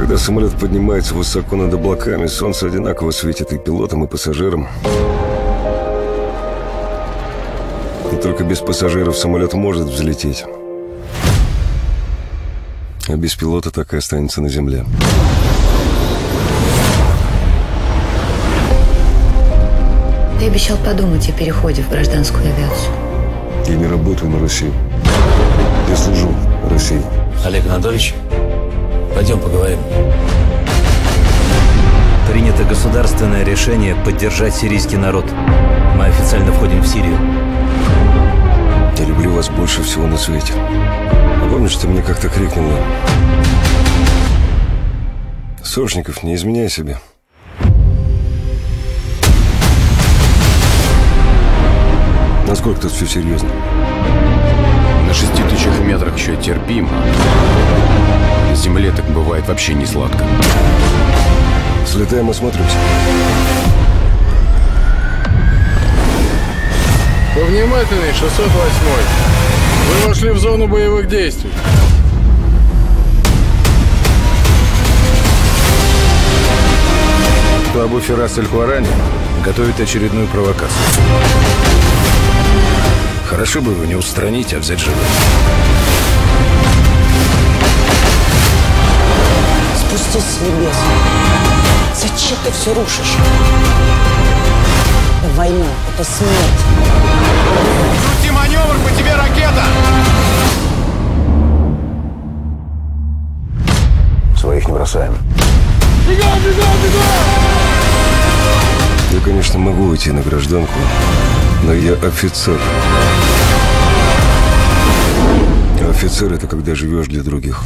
Когда самолет поднимается высоко над облаками, солнце одинаково светит и пилотам, и пассажирам. И только без пассажиров самолет может взлететь. А без пилота так и останется на земле. Ты обещал подумать о переходе в гражданскую авиацию. Я не работаю на Россию. Я служу России. Олег Анатольевич, пойдем поговорим. Принято государственное решение поддержать сирийский народ. Мы официально входим в Сирию. Я люблю вас больше всего на свете. А помнишь, ты мне как-то крикнула? Сошников, не изменяй себе. Насколько тут все серьезно? На шести тысячах метрах еще терпимо. Земле так бывает вообще не сладко. Слетаем, осмотримся. Повнимательней, 608 Вы вошли в зону боевых действий. что Абу Фирас Аль-Хуарани готовит очередную провокацию. Хорошо бы его не устранить, а взять живым. Спустись с небес. Зачем ты все рушишь? Это война, это смерть. Крути маневр, по тебе ракета! Своих не бросаем. Я, конечно, могу уйти на гражданку, но я офицер. А офицер — это когда живешь для других.